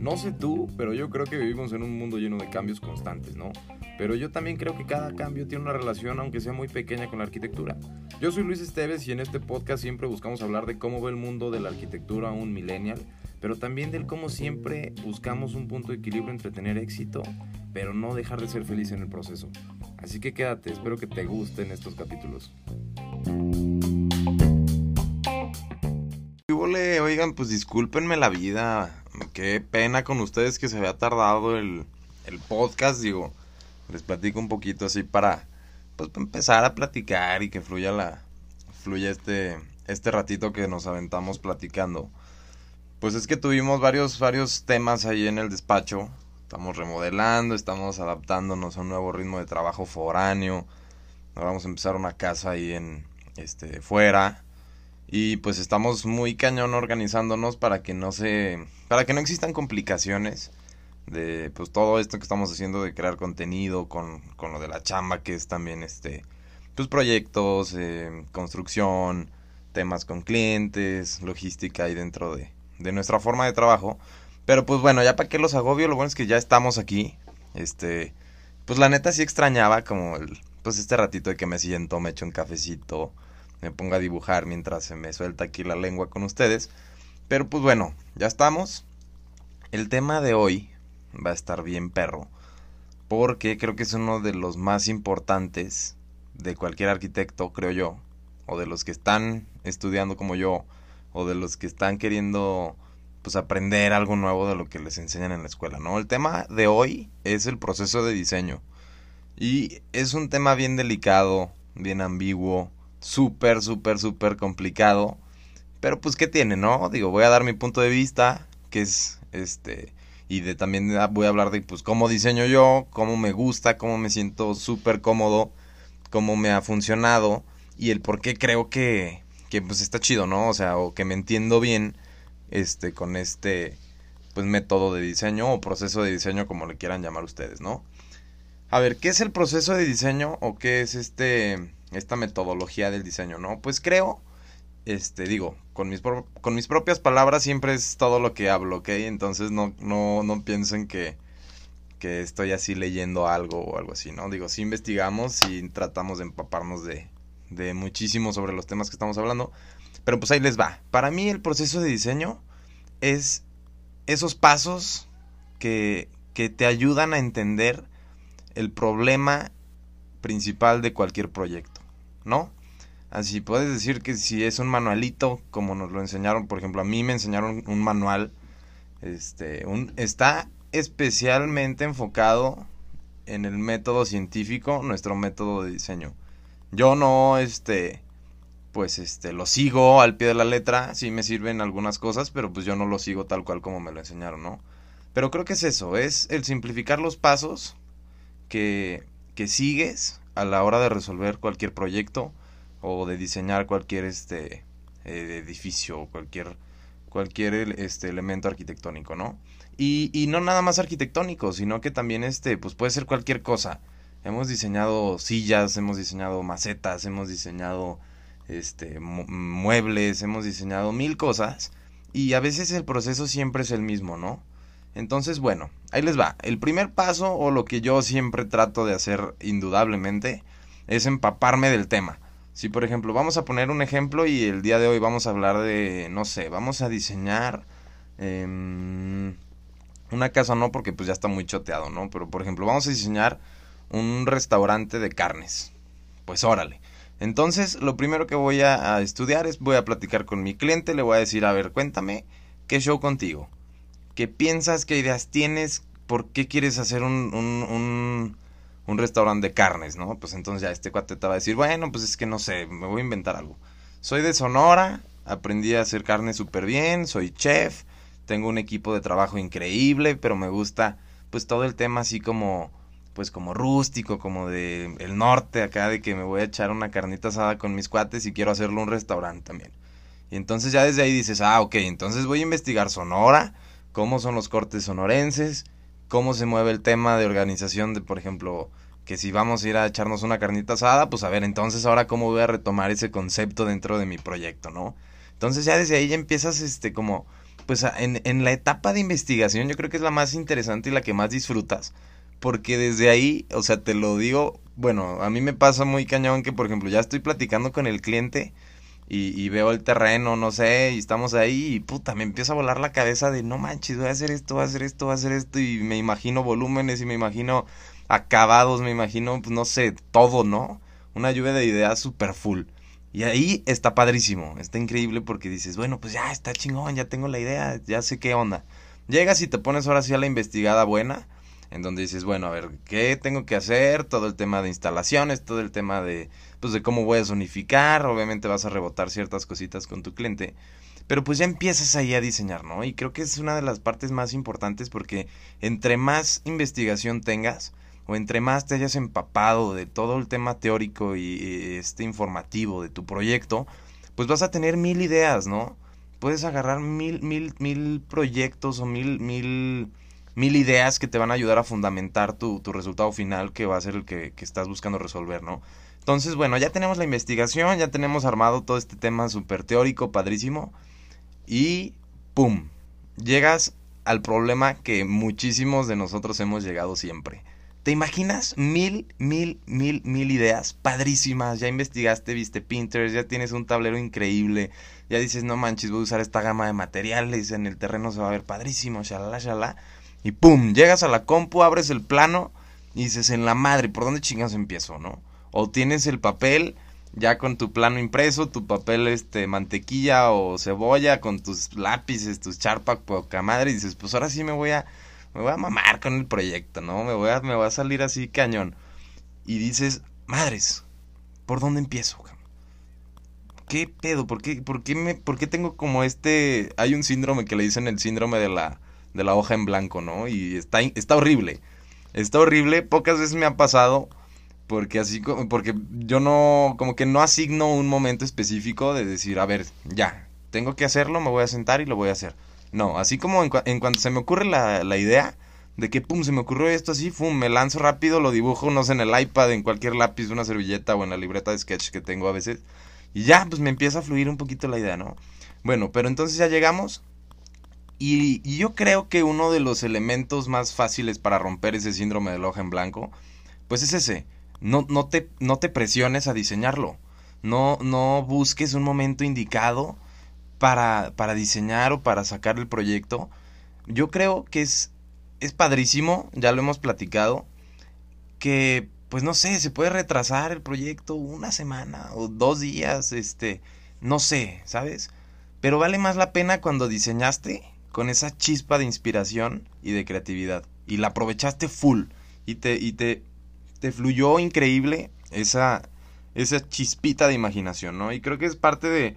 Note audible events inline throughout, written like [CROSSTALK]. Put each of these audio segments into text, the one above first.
No sé tú, pero yo creo que vivimos en un mundo lleno de cambios constantes, ¿no? Pero yo también creo que cada cambio tiene una relación, aunque sea muy pequeña, con la arquitectura. Yo soy Luis Esteves y en este podcast siempre buscamos hablar de cómo ve el mundo de la arquitectura un millennial, pero también del cómo siempre buscamos un punto de equilibrio entre tener éxito, pero no dejar de ser feliz en el proceso. Así que quédate, espero que te gusten estos capítulos. Oigan, pues discúlpenme la vida. Qué pena con ustedes que se había tardado el, el podcast. Digo, les platico un poquito así para, pues, empezar a platicar y que fluya la fluya este este ratito que nos aventamos platicando. Pues es que tuvimos varios varios temas ahí en el despacho. Estamos remodelando, estamos adaptándonos a un nuevo ritmo de trabajo foráneo. Ahora vamos a empezar una casa ahí en este fuera y pues estamos muy cañón organizándonos para que no se para que no existan complicaciones de pues todo esto que estamos haciendo de crear contenido con, con lo de la chamba que es también este pues proyectos eh, construcción temas con clientes logística ahí dentro de, de nuestra forma de trabajo. Pero pues bueno ya para qué los agobio lo bueno es que ya estamos aquí. Este pues la neta sí extrañaba como el pues este ratito de que me siento me echo un cafecito me ponga a dibujar mientras se me suelta aquí la lengua con ustedes. Pero pues bueno, ya estamos. El tema de hoy va a estar bien perro. Porque creo que es uno de los más importantes de cualquier arquitecto, creo yo. O de los que están estudiando como yo. O de los que están queriendo pues aprender algo nuevo de lo que les enseñan en la escuela, ¿no? El tema de hoy es el proceso de diseño. Y es un tema bien delicado, bien ambiguo, súper, súper, súper complicado. Pero pues, ¿qué tiene, no? Digo, voy a dar mi punto de vista, que es este. Y de también voy a hablar de pues cómo diseño yo, cómo me gusta, cómo me siento súper cómodo, cómo me ha funcionado y el por qué creo que, que pues está chido, ¿no? O sea, o que me entiendo bien este con este pues método de diseño o proceso de diseño como le quieran llamar ustedes, ¿no? A ver, ¿qué es el proceso de diseño o qué es este esta metodología del diseño, ¿no? Pues creo, este, digo, con mis, con mis propias palabras siempre es todo lo que hablo, ¿ok? Entonces no, no, no piensen que, que estoy así leyendo algo o algo así, ¿no? Digo, sí investigamos y tratamos de empaparnos de, de muchísimo sobre los temas que estamos hablando, pero pues ahí les va. Para mí el proceso de diseño es esos pasos que, que te ayudan a entender el problema principal de cualquier proyecto. ¿No? Así puedes decir que si es un manualito, como nos lo enseñaron, por ejemplo, a mí me enseñaron un manual, este, un, está especialmente enfocado en el método científico, nuestro método de diseño. Yo no, este, pues, este, lo sigo al pie de la letra, sí me sirven algunas cosas, pero pues yo no lo sigo tal cual como me lo enseñaron, ¿no? Pero creo que es eso, es el simplificar los pasos que, que sigues a la hora de resolver cualquier proyecto o de diseñar cualquier este eh, edificio cualquier cualquier este elemento arquitectónico no y, y no nada más arquitectónico sino que también este pues puede ser cualquier cosa. Hemos diseñado sillas hemos diseñado macetas hemos diseñado este muebles hemos diseñado mil cosas y a veces el proceso siempre es el mismo no entonces, bueno, ahí les va. El primer paso, o lo que yo siempre trato de hacer indudablemente, es empaparme del tema. Si, por ejemplo, vamos a poner un ejemplo y el día de hoy vamos a hablar de, no sé, vamos a diseñar em, una casa, no, porque pues ya está muy choteado, ¿no? Pero, por ejemplo, vamos a diseñar un restaurante de carnes. Pues órale. Entonces, lo primero que voy a, a estudiar es, voy a platicar con mi cliente, le voy a decir, a ver, cuéntame, ¿qué show contigo? Qué piensas, qué ideas tienes, por qué quieres hacer un, un, un, restaurante de carnes, ¿no? Pues entonces ya este cuate te va a decir, bueno, pues es que no sé, me voy a inventar algo. Soy de Sonora, aprendí a hacer carne súper bien, soy chef, tengo un equipo de trabajo increíble, pero me gusta pues todo el tema así como pues como rústico, como de el norte acá de que me voy a echar una carnita asada con mis cuates y quiero hacerlo un restaurante también. Y entonces ya desde ahí dices, ah, ok, entonces voy a investigar Sonora, cómo son los cortes sonorenses, cómo se mueve el tema de organización de, por ejemplo, que si vamos a ir a echarnos una carnita asada, pues a ver, entonces ahora cómo voy a retomar ese concepto dentro de mi proyecto, ¿no? Entonces ya desde ahí ya empiezas este como pues en, en la etapa de investigación yo creo que es la más interesante y la que más disfrutas. Porque desde ahí, o sea, te lo digo, bueno, a mí me pasa muy cañón que, por ejemplo, ya estoy platicando con el cliente y, y, veo el terreno, no sé, y estamos ahí y puta, me empieza a volar la cabeza de no manches, voy a hacer esto, voy a hacer esto, voy a hacer esto y me imagino volúmenes y me imagino acabados, me imagino, pues no sé, todo, ¿no? Una lluvia de ideas super full. Y ahí está padrísimo, está increíble porque dices, bueno, pues ya está chingón, ya tengo la idea, ya sé qué onda. Llegas y te pones ahora sí a la investigada buena, en donde dices, bueno, a ver, ¿qué tengo que hacer? Todo el tema de instalaciones, todo el tema de, pues de cómo voy a zonificar, obviamente vas a rebotar ciertas cositas con tu cliente, pero pues ya empiezas ahí a diseñar, ¿no? Y creo que es una de las partes más importantes porque entre más investigación tengas, o entre más te hayas empapado de todo el tema teórico y este informativo de tu proyecto, pues vas a tener mil ideas, ¿no? Puedes agarrar mil, mil, mil proyectos o mil, mil, mil ideas que te van a ayudar a fundamentar tu, tu resultado final que va a ser el que, que estás buscando resolver, ¿no? Entonces, bueno, ya tenemos la investigación, ya tenemos armado todo este tema súper teórico, padrísimo. Y, ¡pum! Llegas al problema que muchísimos de nosotros hemos llegado siempre ¿Te imaginas mil, mil, mil, mil ideas padrísimas? Ya investigaste, viste Pinterest, ya tienes un tablero increíble, ya dices, no manches, voy a usar esta gama de materiales, en el terreno se va a ver padrísimo, shalala, shalala. Y pum, llegas a la compu, abres el plano y dices, en la madre, ¿por dónde chingados empiezo, no? O tienes el papel ya con tu plano impreso, tu papel este mantequilla o cebolla, con tus lápices, tus charpa, poca madre, y dices, pues ahora sí me voy a me voy a mamar con el proyecto, ¿no? Me voy a, me voy a salir así cañón. Y dices, madres, ¿por dónde empiezo? ¿Qué pedo? ¿Por qué, por qué, me, por qué tengo como este... Hay un síndrome que le dicen el síndrome de la, de la hoja en blanco, ¿no? Y está, está horrible. Está horrible. Pocas veces me ha pasado porque así porque yo no como que no asigno un momento específico de decir a ver ya tengo que hacerlo me voy a sentar y lo voy a hacer no, así como en, cuanto se me ocurre la, la, idea de que, pum, se me ocurrió esto así, pum, me lanzo rápido, lo dibujo, no sé, en el iPad, en cualquier lápiz, una servilleta o en la libreta de sketch que tengo a veces. Y ya, pues me empieza a fluir un poquito la idea, ¿no? Bueno, pero entonces ya llegamos. Y, y yo creo que uno de los elementos más fáciles para romper ese síndrome del hoja en blanco, pues es ese. No, no, te, no te presiones a diseñarlo. No, no busques un momento indicado para, para diseñar o para sacar el proyecto, yo creo que es, es padrísimo, ya lo hemos platicado, que pues no sé, se puede retrasar el proyecto una semana o dos días, este, no sé, ¿sabes? Pero vale más la pena cuando diseñaste con esa chispa de inspiración y de creatividad y la aprovechaste full y te, y te, fluyó increíble esa, esa chispita de imaginación, ¿no? Y creo que es parte de,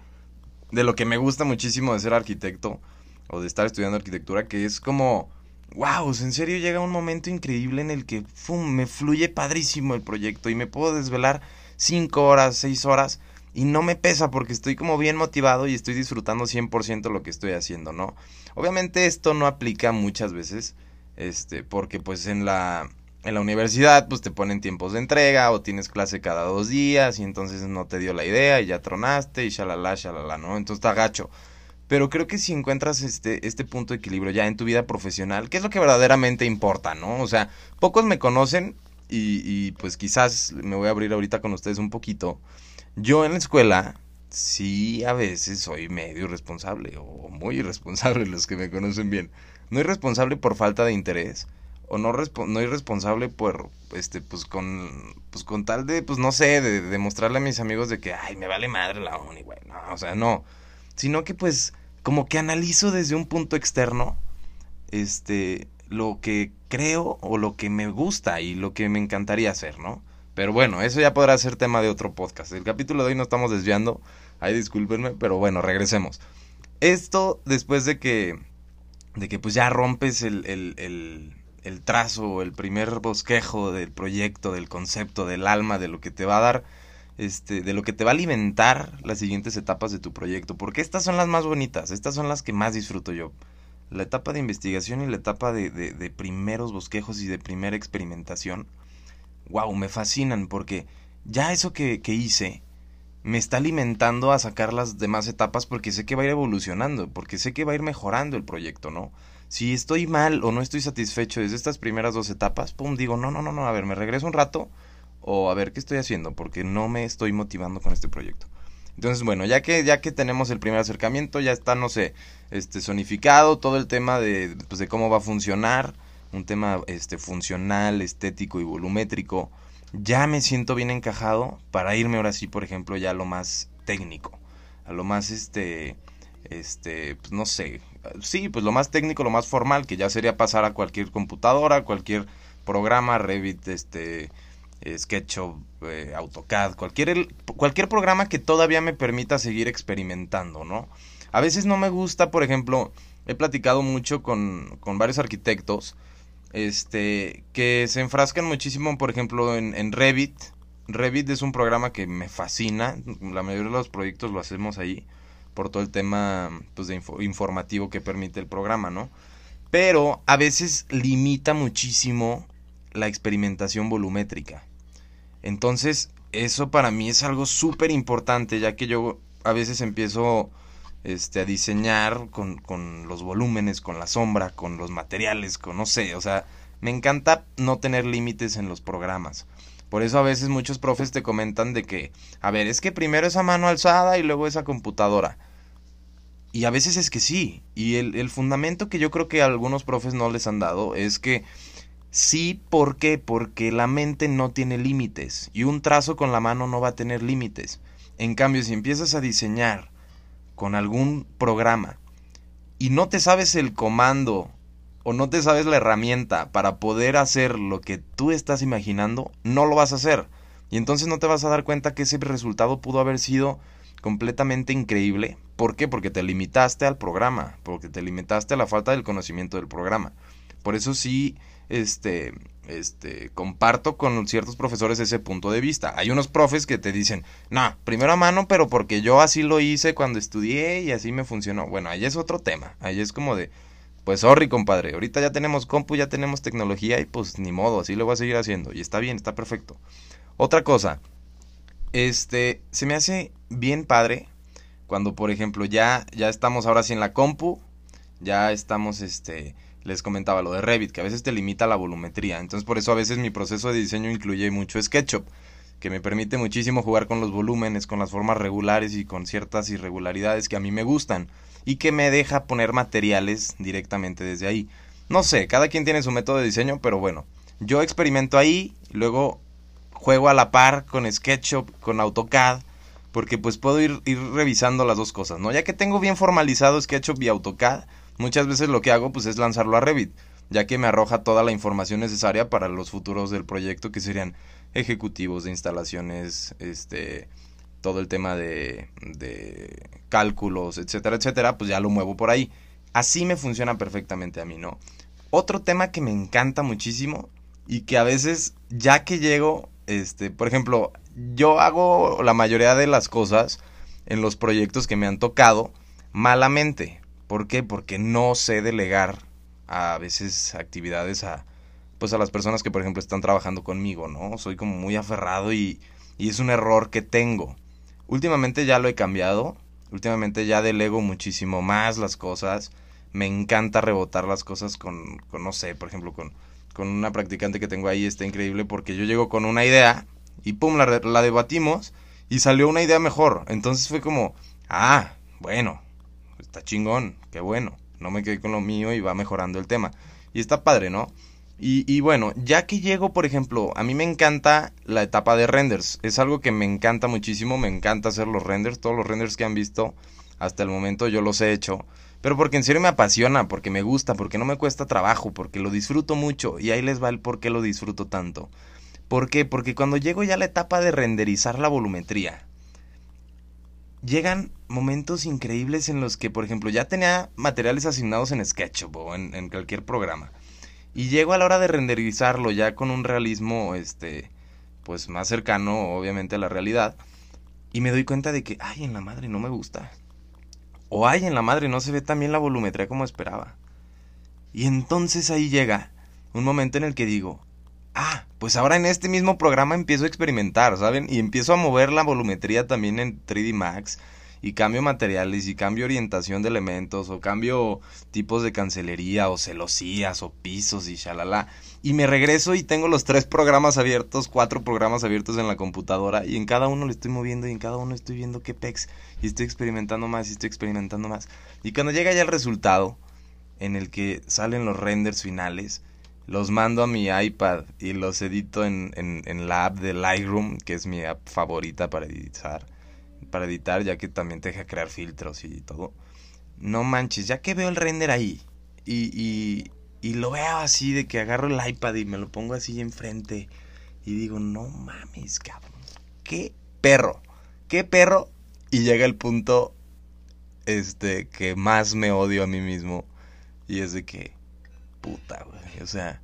de lo que me gusta muchísimo de ser arquitecto o de estar estudiando arquitectura, que es como, wow, en serio llega un momento increíble en el que me fluye padrísimo el proyecto y me puedo desvelar cinco horas, seis horas y no me pesa porque estoy como bien motivado y estoy disfrutando 100% lo que estoy haciendo, ¿no? Obviamente esto no aplica muchas veces, este, porque pues en la en la universidad pues te ponen tiempos de entrega o tienes clase cada dos días y entonces no te dio la idea y ya tronaste y shalala, shalala, ¿no? Entonces está gacho. Pero creo que si encuentras este, este punto de equilibrio ya en tu vida profesional, que es lo que verdaderamente importa, ¿no? O sea, pocos me conocen y, y pues quizás me voy a abrir ahorita con ustedes un poquito. Yo en la escuela sí a veces soy medio irresponsable o muy irresponsable [LAUGHS] los que me conocen bien. No irresponsable por falta de interés, o no, irresponsable por este pues con pues con tal de pues no sé de demostrarle a mis amigos de que ay me vale madre la uni güey no o sea no. Sino que pues como que analizo desde un punto externo este lo que creo o lo que me gusta y lo que me encantaría hacer no pero bueno eso ya podrá ser tema de otro podcast. El capítulo de hoy no estamos desviando. Ay discúlpenme pero bueno regresemos. Esto después de que de que pues ya rompes el trazo, el primer bosquejo del proyecto, del concepto, del alma, de lo que te va a dar, este, de lo que te va a alimentar las siguientes etapas de tu proyecto. Porque estas son las más bonitas, estas son las que más disfruto yo. La etapa de investigación y la etapa de, de, primeros bosquejos y de primera experimentación. Wow, me fascinan porque ya eso que, que hice, me está alimentando a sacar las demás etapas porque sé que va a ir evolucionando, porque sé que va a ir mejorando el proyecto, ¿no? Si estoy mal o no estoy satisfecho desde estas primeras dos etapas, pum, digo, no, no, no, no, a ver, me regreso un rato o a ver qué estoy haciendo porque no me estoy motivando con este proyecto. Entonces, bueno, ya que ya que tenemos el primer acercamiento, ya está, no sé, este sonificado todo el tema de pues, de cómo va a funcionar, un tema este funcional, estético y volumétrico ya me siento bien encajado para irme ahora sí, por ejemplo, ya a lo más técnico, a lo más este, este, pues no sé, sí, pues lo más técnico, lo más formal, que ya sería pasar a cualquier computadora, cualquier programa, Revit, este, SketchUp, eh, AutoCAD, cualquier, cualquier programa que todavía me permita seguir experimentando, ¿no? A veces no me gusta, por ejemplo, he platicado mucho con, con varios arquitectos, este, que se enfrascan muchísimo, por ejemplo, en, Revit. Revit es un programa que me fascina, la mayoría de los proyectos lo hacemos ahí, por todo el tema pues, de informativo que permite el programa, ¿no? Pero a veces limita muchísimo la experimentación volumétrica. Entonces, eso para mí es algo súper importante, ya que yo a veces empiezo este, a diseñar con, con los volúmenes, con la sombra, con los materiales, con no sé, o sea, me encanta no tener límites en los programas. Por eso a veces muchos profes te comentan de que, a ver, es que primero esa mano alzada y luego esa computadora. Y a veces es que sí. Y el, el fundamento que yo creo que algunos profes no les han dado es que sí, ¿por qué? Porque la mente no tiene límites. Y un trazo con la mano no va a tener límites. En cambio, si empiezas a diseñar con algún programa y no te sabes el comando o no te sabes la herramienta para poder hacer lo que tú estás imaginando, no lo vas a hacer. Y entonces no te vas a dar cuenta que ese resultado pudo haber sido completamente increíble. ¿Por qué? Porque te limitaste al programa, porque te limitaste a la falta del conocimiento del programa. Por eso sí, este, este, comparto con ciertos profesores ese punto de vista. Hay unos profes que te dicen, no, primero a mano, pero porque yo así lo hice cuando estudié y así me funcionó. Bueno, ahí es otro tema. Ahí es como de, pues sorry, compadre. Ahorita ya tenemos compu, ya tenemos tecnología y pues ni modo, así lo voy a seguir haciendo. Y está bien, está perfecto. Otra cosa, este, se me hace bien padre cuando, por ejemplo, ya, ya estamos ahora sí en la compu, ya estamos, este, les comentaba lo de Revit, que a veces te limita la volumetría. Entonces por eso a veces mi proceso de diseño incluye mucho SketchUp, que me permite muchísimo jugar con los volúmenes, con las formas regulares y con ciertas irregularidades que a mí me gustan y que me deja poner materiales directamente desde ahí. No sé, cada quien tiene su método de diseño, pero bueno, yo experimento ahí, luego juego a la par con SketchUp, con AutoCAD, porque pues puedo ir, revisando las dos cosas, ¿no? Ya que tengo bien formalizado SketchUp y AutoCAD, Muchas veces lo que hago pues es lanzarlo a Revit, ya que me arroja toda la información necesaria para los futuros del proyecto que serían ejecutivos de instalaciones, este todo el tema de, de cálculos, etcétera, etcétera, pues ya lo muevo por ahí. Así me funciona perfectamente a mí, ¿no? Otro tema que me encanta muchísimo y que a veces ya que llego, este, por ejemplo, yo hago la mayoría de las cosas en los proyectos que me han tocado malamente. ¿Por qué? Porque no sé delegar a veces actividades a pues a las personas que por ejemplo están trabajando conmigo, ¿no? Soy como muy aferrado y, y es un error que tengo. Últimamente ya lo he cambiado, últimamente ya delego muchísimo más las cosas, me encanta rebotar las cosas con, con no sé, por ejemplo, con, con una practicante que tengo ahí, está increíble porque yo llego con una idea y pum, la, la debatimos y salió una idea mejor. Entonces fue como, ah, bueno, está chingón, qué bueno, no me quedé con lo mío y va mejorando el tema. Y está padre, ¿no? Y, y, bueno, ya que llego, por ejemplo, a mí me encanta la etapa de renders. Es algo que me encanta muchísimo, me encanta hacer los renders. Todos los renders que han visto hasta el momento yo los he hecho. Pero porque en serio me apasiona, porque me gusta, porque no me cuesta trabajo, porque lo disfruto mucho. Y ahí les va el por qué lo disfruto tanto. ¿Por qué? Porque cuando llego ya a la etapa de renderizar la volumetría, llegan momentos increíbles en los que, por ejemplo, ya tenía materiales asignados en SketchUp o en, cualquier programa. Y llego a la hora de renderizarlo ya con un realismo, este, pues más cercano, obviamente, a la realidad. Y me doy cuenta de que, ay, en la madre no me gusta. O ay, en la madre no se ve también la volumetría como esperaba. Y entonces ahí llega un momento en el que digo, ah, pues ahora en este mismo programa empiezo a experimentar, ¿saben? Y empiezo a mover la volumetría también en 3D Max y cambio materiales y cambio orientación de elementos o cambio tipos de cancelería o celosías o pisos y shalala. Y me regreso y tengo los tres programas abiertos, cuatro programas abiertos en la computadora y en cada uno le estoy moviendo y en cada uno estoy viendo qué pex y estoy experimentando más y estoy experimentando más. Y cuando llega ya el resultado en el que salen los renders finales, los mando a mi iPad y los edito en, en, en la app de Lightroom, que es mi app favorita para editar para editar, ya que también te deja crear filtros y todo. No manches, ya que veo el render ahí y, y, y lo veo así de que agarro el iPad y me lo pongo así enfrente y digo, no mames, cabrón, qué perro, qué perro. Y llega el punto este que más me odio a mí mismo y es de que puta, güey, o sea,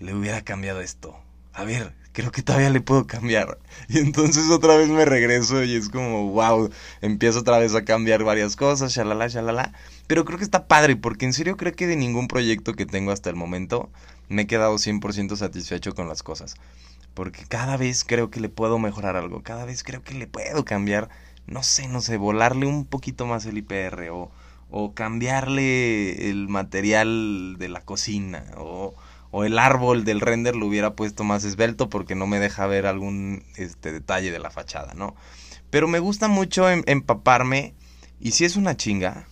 le hubiera cambiado esto. A ver, creo que todavía le puedo cambiar. [LAUGHS] Y entonces otra vez me regreso y es como, wow, empiezo otra vez a cambiar varias cosas, shalala, shalala. Pero creo que está padre, porque en serio creo que de ningún proyecto que tengo hasta el momento me he quedado 100% satisfecho con las cosas. Porque cada vez creo que le puedo mejorar algo, cada vez creo que le puedo cambiar, no sé, no sé, volarle un poquito más el IPR o, o cambiarle el material de la cocina o o el árbol del render lo hubiera puesto más esbelto porque no me deja ver algún este, detalle de la fachada, ¿no? Pero me gusta mucho em, empaparme y si es una chinga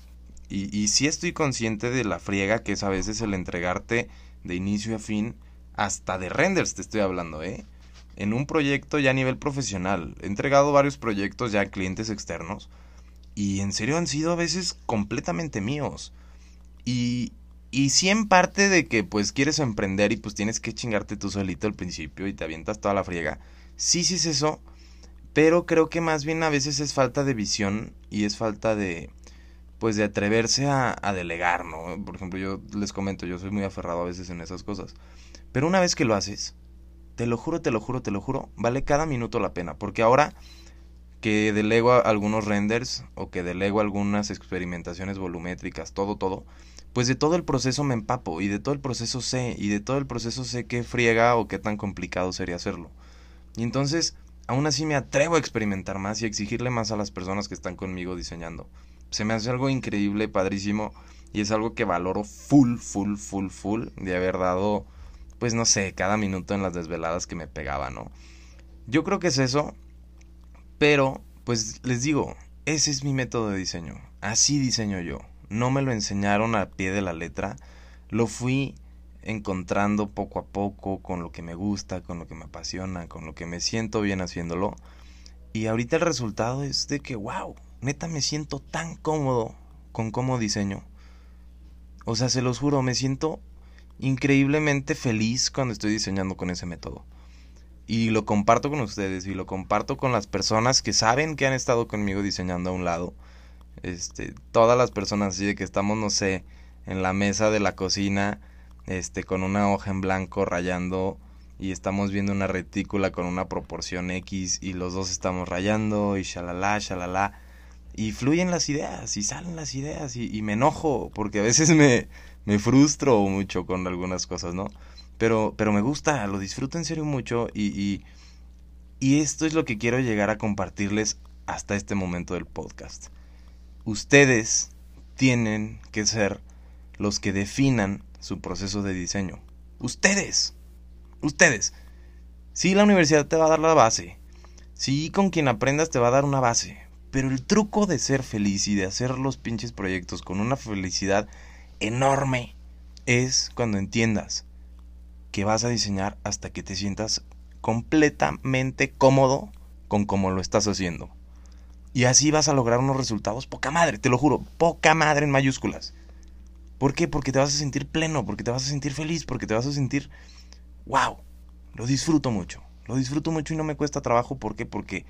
y, y si estoy consciente de la friega que es a veces el entregarte de inicio a fin hasta de renders te estoy hablando, ¿eh? En un proyecto ya a nivel profesional. He entregado varios proyectos ya a clientes externos y en serio han sido a veces completamente míos. Y, y sí en parte de que pues quieres emprender y pues tienes que chingarte tú solito al principio y te avientas toda la friega. Sí, sí es eso, pero creo que más bien a veces es falta de visión y es falta de pues de atreverse a, a delegar, ¿no? Por ejemplo, yo les comento, yo soy muy aferrado a veces en esas cosas. Pero una vez que lo haces, te lo juro, te lo juro, te lo juro, vale cada minuto la pena. Porque ahora que delego algunos renders o que delego algunas experimentaciones volumétricas, todo, todo, pues de todo el proceso me empapo y de todo el proceso sé y de todo el proceso sé qué friega o qué tan complicado sería hacerlo. Y entonces, aún así me atrevo a experimentar más y exigirle más a las personas que están conmigo diseñando. Se me hace algo increíble, padrísimo y es algo que valoro full, full, full, full de haber dado, pues no sé, cada minuto en las desveladas que me pegaba, ¿no? Yo creo que es eso, pero pues les digo, ese es mi método de diseño. Así diseño yo no me lo enseñaron a pie de la letra, lo fui encontrando poco a poco con lo que me gusta, con lo que me apasiona, con lo que me siento bien haciéndolo. Y ahorita el resultado es de que, wow, neta me siento tan cómodo con cómo diseño. O sea, se los juro, me siento increíblemente feliz cuando estoy diseñando con ese método. Y lo comparto con ustedes y lo comparto con las personas que saben que han estado conmigo diseñando a un lado este, todas las personas así de que estamos, no sé, en la mesa de la cocina, este, con una hoja en blanco rayando y estamos viendo una retícula con una proporción X y los dos estamos rayando y shalala, shalala. Y fluyen las ideas y salen las ideas y, me enojo porque a veces [LAUGHS] me, me frustro mucho con algunas cosas, ¿no? Pero, pero me gusta, lo disfruto en serio mucho y, y esto es lo que quiero llegar a compartirles hasta este momento del podcast ustedes tienen que ser los que definan su proceso de diseño. Ustedes. Ustedes. Sí, la universidad te va a dar la base. Sí, con quien aprendas te va a dar una base. Pero el truco de ser feliz y de hacer los pinches proyectos con una felicidad enorme es cuando entiendas que vas a diseñar hasta que te sientas completamente cómodo con cómo lo estás haciendo. Y así vas a lograr unos resultados poca madre, te lo juro, poca madre en mayúsculas. ¿Por qué? Porque te vas a sentir pleno, porque te vas a sentir feliz, porque te vas a sentir, wow, lo disfruto mucho, lo disfruto mucho y no me cuesta trabajo. ¿Por qué? Porque,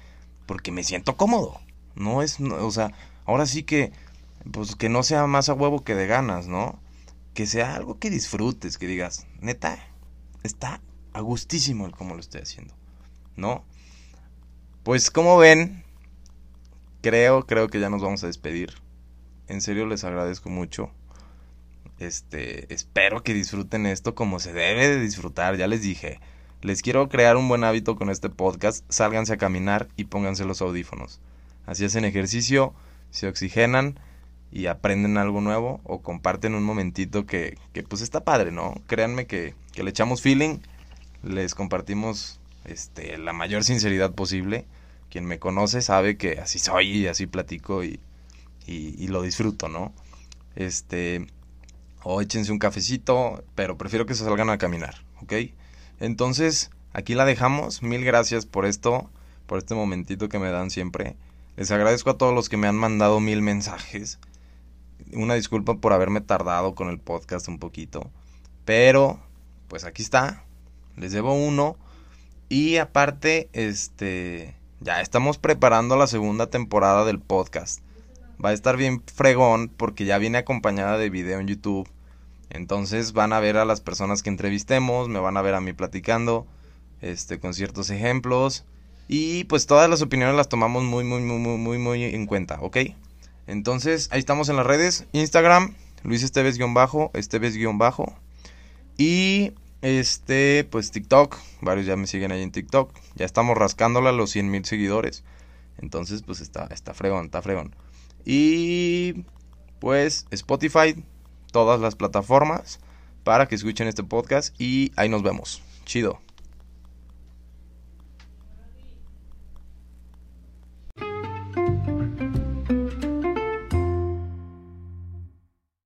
porque me siento cómodo. No es, o sea, ahora sí que, pues que no sea más a huevo que de ganas, ¿no? Que sea algo que disfrutes, que digas, neta, está a gustísimo el cómo lo estoy haciendo, ¿no? Pues como ven, creo, creo que ya nos vamos a despedir. En serio les agradezco mucho. Este, espero que disfruten esto como se debe de disfrutar. Ya les dije, les quiero crear un buen hábito con este podcast, sálganse a caminar y pónganse los audífonos. Así hacen ejercicio, se oxigenan y aprenden algo nuevo o comparten un momentito que, que pues está padre, ¿no? Créanme que, que, le echamos feeling, les compartimos este, la mayor sinceridad posible. Quien me conoce sabe que así soy y así platico y, y, lo disfruto, ¿no? Este, o échense un cafecito, pero prefiero que se salgan a caminar, ¿ok? Entonces, aquí la dejamos. Mil gracias por esto, por este momentito que me dan siempre. Les agradezco a todos los que me han mandado mil mensajes una disculpa por haberme tardado con el podcast un poquito. Pero, pues aquí está. Les debo uno. Y aparte, este, ya estamos preparando la segunda temporada del podcast. Va a estar bien fregón porque ya viene acompañada de video en YouTube. Entonces van a ver a las personas que entrevistemos, me van a ver a mí platicando, este, con ciertos ejemplos. Y pues todas las opiniones las tomamos muy, muy, muy, muy, muy, muy en cuenta, ¿ok? Entonces, ahí estamos en las redes. Instagram, Luis Esteves-bajo. Y este, pues TikTok. Varios ya me siguen ahí en TikTok. Ya estamos rascándola a los 100 mil seguidores. Entonces, pues está, está fregón, está fregón. Y pues Spotify, todas las plataformas para que escuchen este podcast. Y ahí nos vemos. Chido.